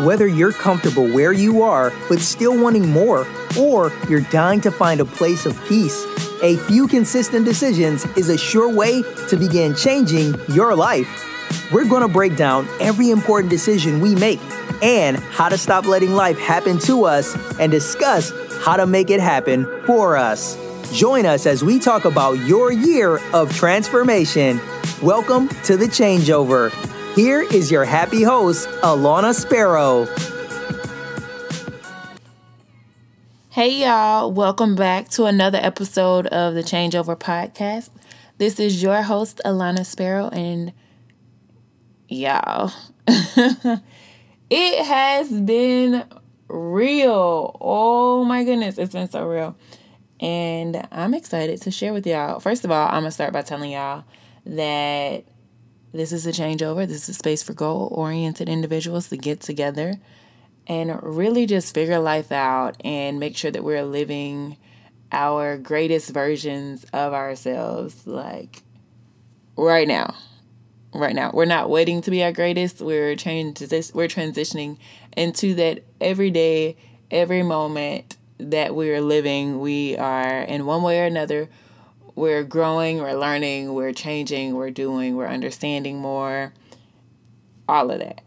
Whether you're comfortable where you are but still wanting more, or you're dying to find a place of peace, a few consistent decisions is a sure way to begin changing your life. We're going to break down every important decision we make and how to stop letting life happen to us and discuss how to make it happen for us. Join us as we talk about your year of transformation. Welcome to the changeover. Here is your happy host, Alanna Sparrow. Hey, y'all. Welcome back to another episode of the Changeover Podcast. This is your host, Alanna Sparrow, and y'all, it has been real. Oh my goodness, it's been so real. And I'm excited to share with y'all. First of all, I'm going to start by telling y'all that this is a changeover. This is a space for goal oriented individuals to get together and really just figure life out and make sure that we're living our greatest versions of ourselves like right now. Right now. We're not waiting to be our greatest. We're changing we're transitioning into that every day, every moment that we're living, we are in one way or another we're growing, we're learning, we're changing, we're doing, we're understanding more. All of that.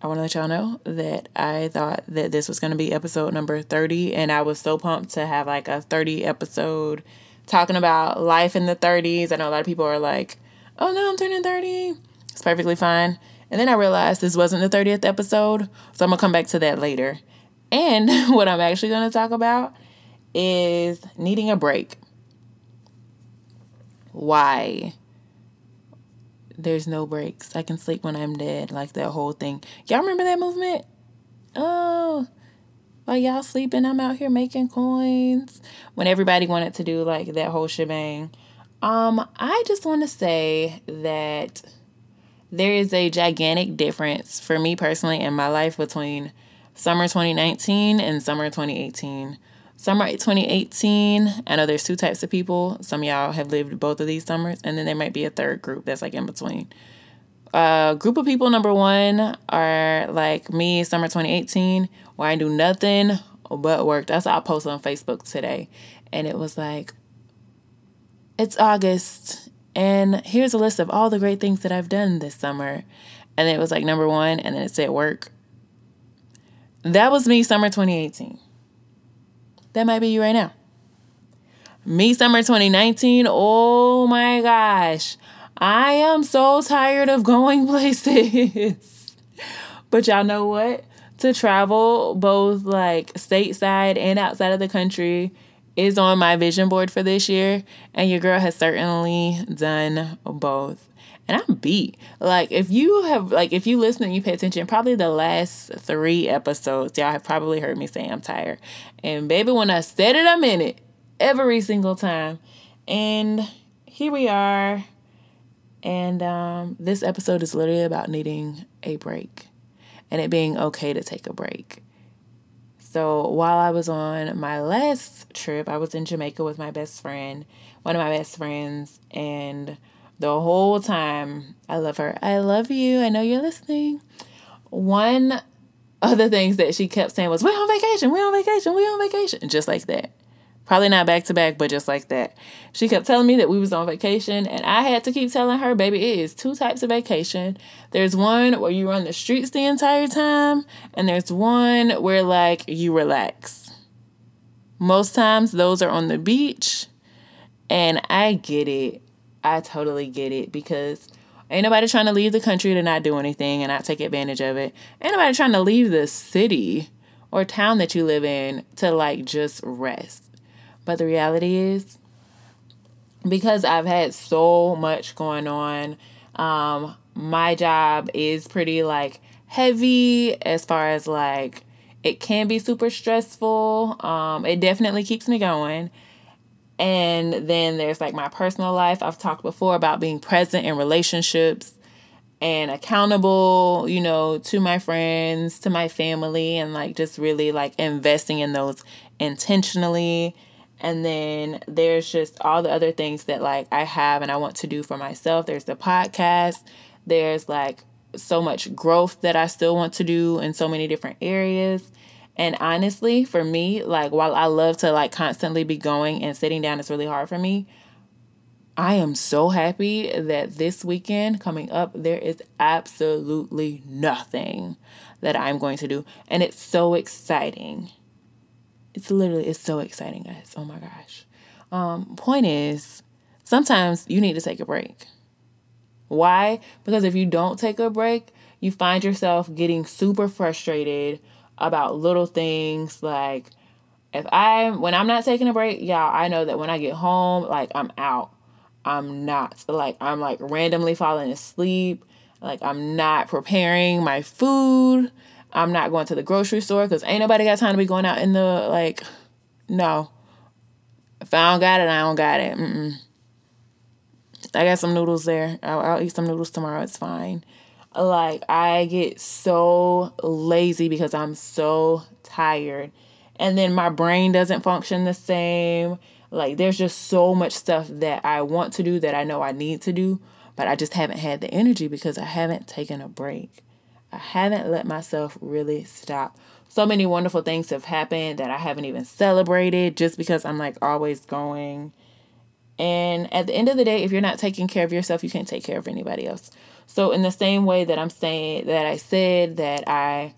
I want to let y'all know that I thought that this was going to be episode number 30, and I was so pumped to have like a 30 episode talking about life in the 30s. I know a lot of people are like, oh no, I'm turning 30. It's perfectly fine. And then I realized this wasn't the 30th episode, so I'm going to come back to that later. And what I'm actually going to talk about is needing a break why there's no breaks. I can sleep when I'm dead, like that whole thing. Y'all remember that movement? Oh, while y'all sleeping, I'm out here making coins. When everybody wanted to do like that whole shebang. Um, I just want to say that there is a gigantic difference for me personally in my life between summer 2019 and summer 2018. Summer 2018, I know there's two types of people. Some y'all have lived both of these summers, and then there might be a third group that's like in between. Uh, group of people, number one, are like me, summer 2018, where I do nothing but work. That's what I posted on Facebook today. And it was like, it's August, and here's a list of all the great things that I've done this summer. And it was like number one, and then it said work. That was me, summer 2018. That might be you right now. Me, summer 2019. Oh my gosh. I am so tired of going places. but y'all know what? To travel both like stateside and outside of the country is on my vision board for this year. And your girl has certainly done both and I'm beat. Like if you have like if you listen and you pay attention, probably the last three episodes, y'all have probably heard me say I'm tired. And baby, when I said it, I meant it every single time. And here we are. And um, this episode is literally about needing a break and it being okay to take a break. So while I was on my last trip, I was in Jamaica with my best friend, one of my best friends, and the whole time. I love her. I love you. I know you're listening. One of the things that she kept saying was, We're on vacation, we're on vacation, we're on vacation. Just like that. Probably not back to back, but just like that. She kept telling me that we was on vacation, and I had to keep telling her, baby, it is two types of vacation. There's one where you run the streets the entire time, and there's one where like you relax. Most times those are on the beach, and I get it. I totally get it because ain't nobody trying to leave the country to not do anything and not take advantage of it. Ain't nobody trying to leave the city or town that you live in to like just rest. But the reality is, because I've had so much going on, um, my job is pretty like heavy as far as like it can be super stressful. Um, it definitely keeps me going. And then there's like my personal life. I've talked before about being present in relationships and accountable, you know, to my friends, to my family, and like just really like investing in those intentionally. And then there's just all the other things that like I have and I want to do for myself. There's the podcast, there's like so much growth that I still want to do in so many different areas. And honestly, for me, like while I love to like constantly be going and sitting down is really hard for me, I am so happy that this weekend coming up, there is absolutely nothing that I'm going to do. And it's so exciting. It's literally, it's so exciting, guys. Oh my gosh. Um, point is, sometimes you need to take a break. Why? Because if you don't take a break, you find yourself getting super frustrated about little things like if I when I'm not taking a break, y'all, I know that when I get home, like I'm out. I'm not like I'm like randomly falling asleep. Like I'm not preparing my food. I'm not going to the grocery store because ain't nobody got time to be going out in the like. No. If I don't got it, I don't got it. Mm-mm. I got some noodles there. I'll, I'll eat some noodles tomorrow. It's fine. Like I get so lazy because I'm so tired, and then my brain doesn't function the same. Like there's just so much stuff that I want to do that I know I need to do, but I just haven't had the energy because I haven't taken a break. I haven't let myself really stop. So many wonderful things have happened that I haven't even celebrated just because I'm like always going. And at the end of the day, if you're not taking care of yourself, you can't take care of anybody else. So, in the same way that I'm saying that I said that I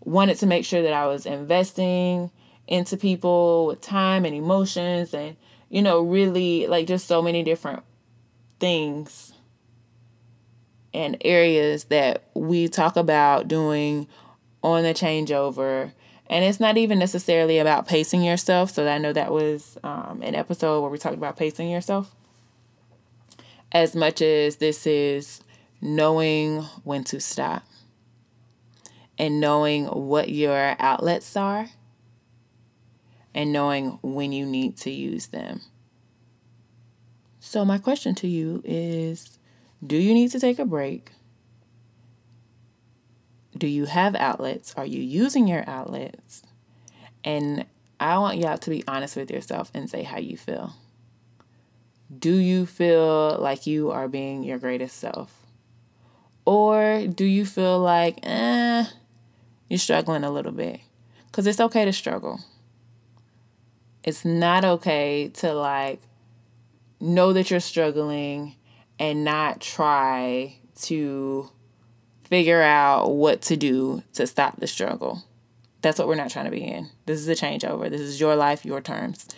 wanted to make sure that I was investing into people with time and emotions and, you know, really like just so many different things and areas that we talk about doing on the changeover. And it's not even necessarily about pacing yourself. So I know that was um, an episode where we talked about pacing yourself. As much as this is knowing when to stop and knowing what your outlets are and knowing when you need to use them. So, my question to you is Do you need to take a break? Do you have outlets? Are you using your outlets? And I want y'all to be honest with yourself and say how you feel. Do you feel like you are being your greatest self? Or do you feel like, eh, you're struggling a little bit? Because it's okay to struggle. It's not okay to like know that you're struggling and not try to figure out what to do to stop the struggle. That's what we're not trying to be in. This is a changeover. This is your life, your terms.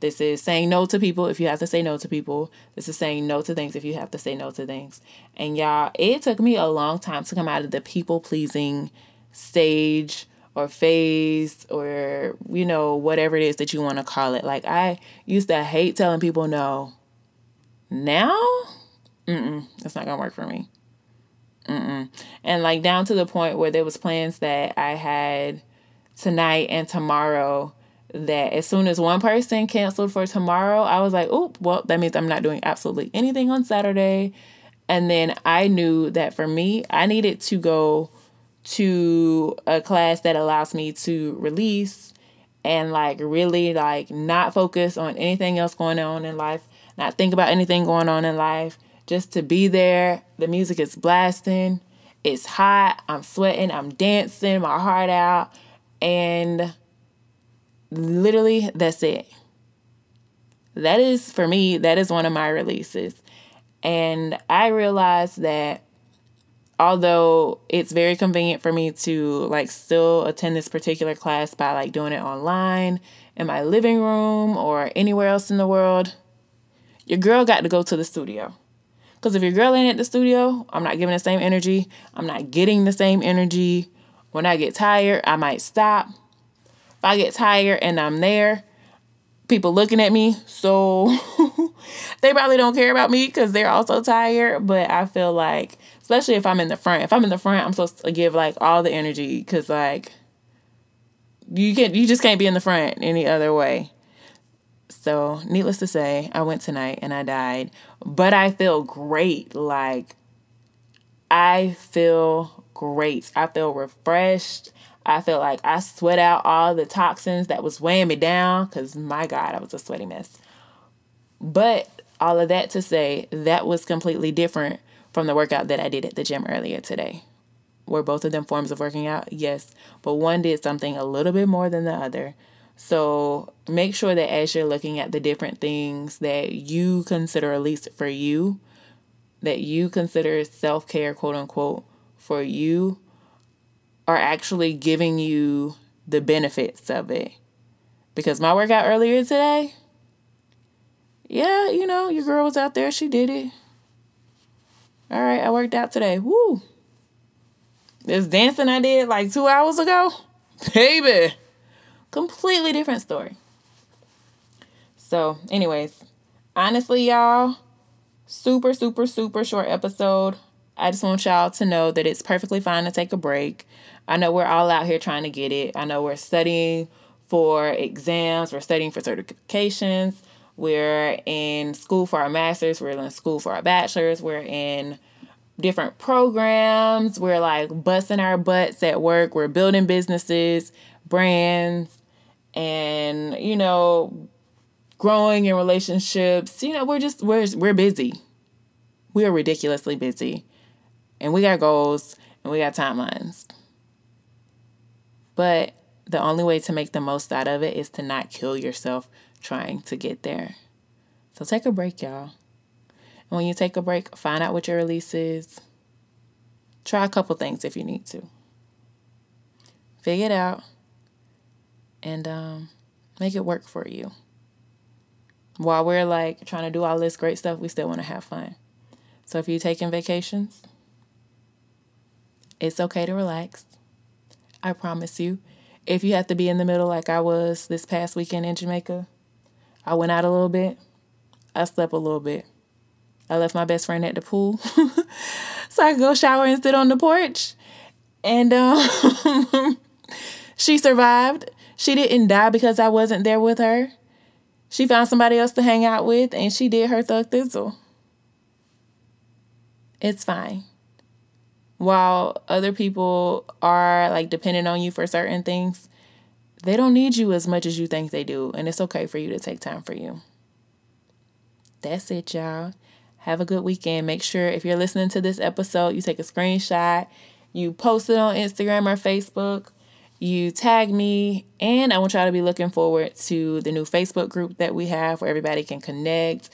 This is saying no to people if you have to say no to people. This is saying no to things if you have to say no to things. And y'all, it took me a long time to come out of the people pleasing stage or phase or, you know, whatever it is that you want to call it. Like, I used to hate telling people no. Now, mm-mm, that's not going to work for me. Mm-mm. And like down to the point where there was plans that I had tonight and tomorrow that as soon as one person canceled for tomorrow, I was like, "Oop, well, that means I'm not doing absolutely anything on Saturday." And then I knew that for me, I needed to go to a class that allows me to release and like really like not focus on anything else going on in life, not think about anything going on in life, just to be there. The music is blasting. It's hot. I'm sweating. I'm dancing my heart out. And literally, that's it. That is, for me, that is one of my releases. And I realized that although it's very convenient for me to like still attend this particular class by like doing it online in my living room or anywhere else in the world, your girl got to go to the studio. Because if your girl ain't at the studio, I'm not giving the same energy. I'm not getting the same energy. When I get tired, I might stop. If I get tired and I'm there, people looking at me, so they probably don't care about me because they're also tired. But I feel like, especially if I'm in the front, if I'm in the front, I'm supposed to give like all the energy because like you can not you just can't be in the front any other way. So, needless to say, I went tonight and I died, but I feel great. Like, I feel great. I feel refreshed. I feel like I sweat out all the toxins that was weighing me down because my God, I was a sweaty mess. But all of that to say, that was completely different from the workout that I did at the gym earlier today. Were both of them forms of working out? Yes. But one did something a little bit more than the other. So make sure that as you're looking at the different things that you consider, at least for you, that you consider self care, quote unquote, for you, are actually giving you the benefits of it. Because my workout earlier today, yeah, you know, your girl was out there, she did it. All right, I worked out today. Woo. This dancing I did like two hours ago, baby, completely different story. So, anyways, honestly, y'all, super, super, super short episode. I just want y'all to know that it's perfectly fine to take a break. I know we're all out here trying to get it. I know we're studying for exams, we're studying for certifications, we're in school for our master's, we're in school for our bachelor's, we're in different programs, we're like busting our butts at work, we're building businesses, brands, and you know, growing in relationships. You know, we're just we're we're busy. We are ridiculously busy. And we got goals and we got timelines. But the only way to make the most out of it is to not kill yourself trying to get there. So take a break, y'all. And when you take a break, find out what your release is. Try a couple things if you need to. Figure it out and um, make it work for you. While we're like trying to do all this great stuff, we still want to have fun. So if you're taking vacations, it's okay to relax. I promise you. If you have to be in the middle like I was this past weekend in Jamaica, I went out a little bit. I slept a little bit. I left my best friend at the pool so I could go shower and sit on the porch. And um, she survived. She didn't die because I wasn't there with her. She found somebody else to hang out with and she did her thug thistle. It's fine while other people are like dependent on you for certain things, they don't need you as much as you think they do. And it's okay for you to take time for you. That's it, y'all. Have a good weekend. Make sure if you're listening to this episode, you take a screenshot, you post it on Instagram or Facebook, you tag me, and I want y'all to be looking forward to the new Facebook group that we have where everybody can connect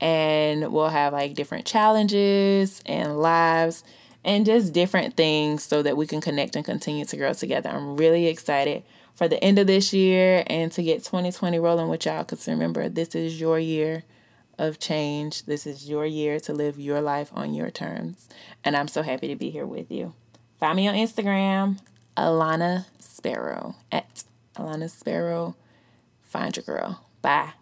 and we'll have like different challenges and lives and just different things so that we can connect and continue to grow together. I'm really excited for the end of this year and to get 2020 rolling with y'all because remember, this is your year of change. This is your year to live your life on your terms. And I'm so happy to be here with you. Find me on Instagram, Alanna Sparrow, at Alanna Sparrow. Find your girl. Bye.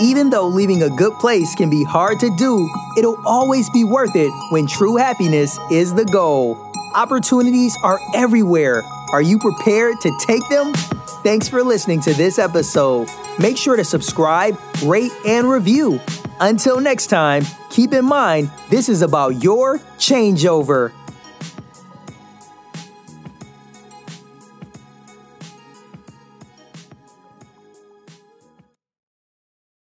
Even though leaving a good place can be hard to do, it'll always be worth it when true happiness is the goal. Opportunities are everywhere. Are you prepared to take them? Thanks for listening to this episode. Make sure to subscribe, rate, and review. Until next time, keep in mind this is about your changeover.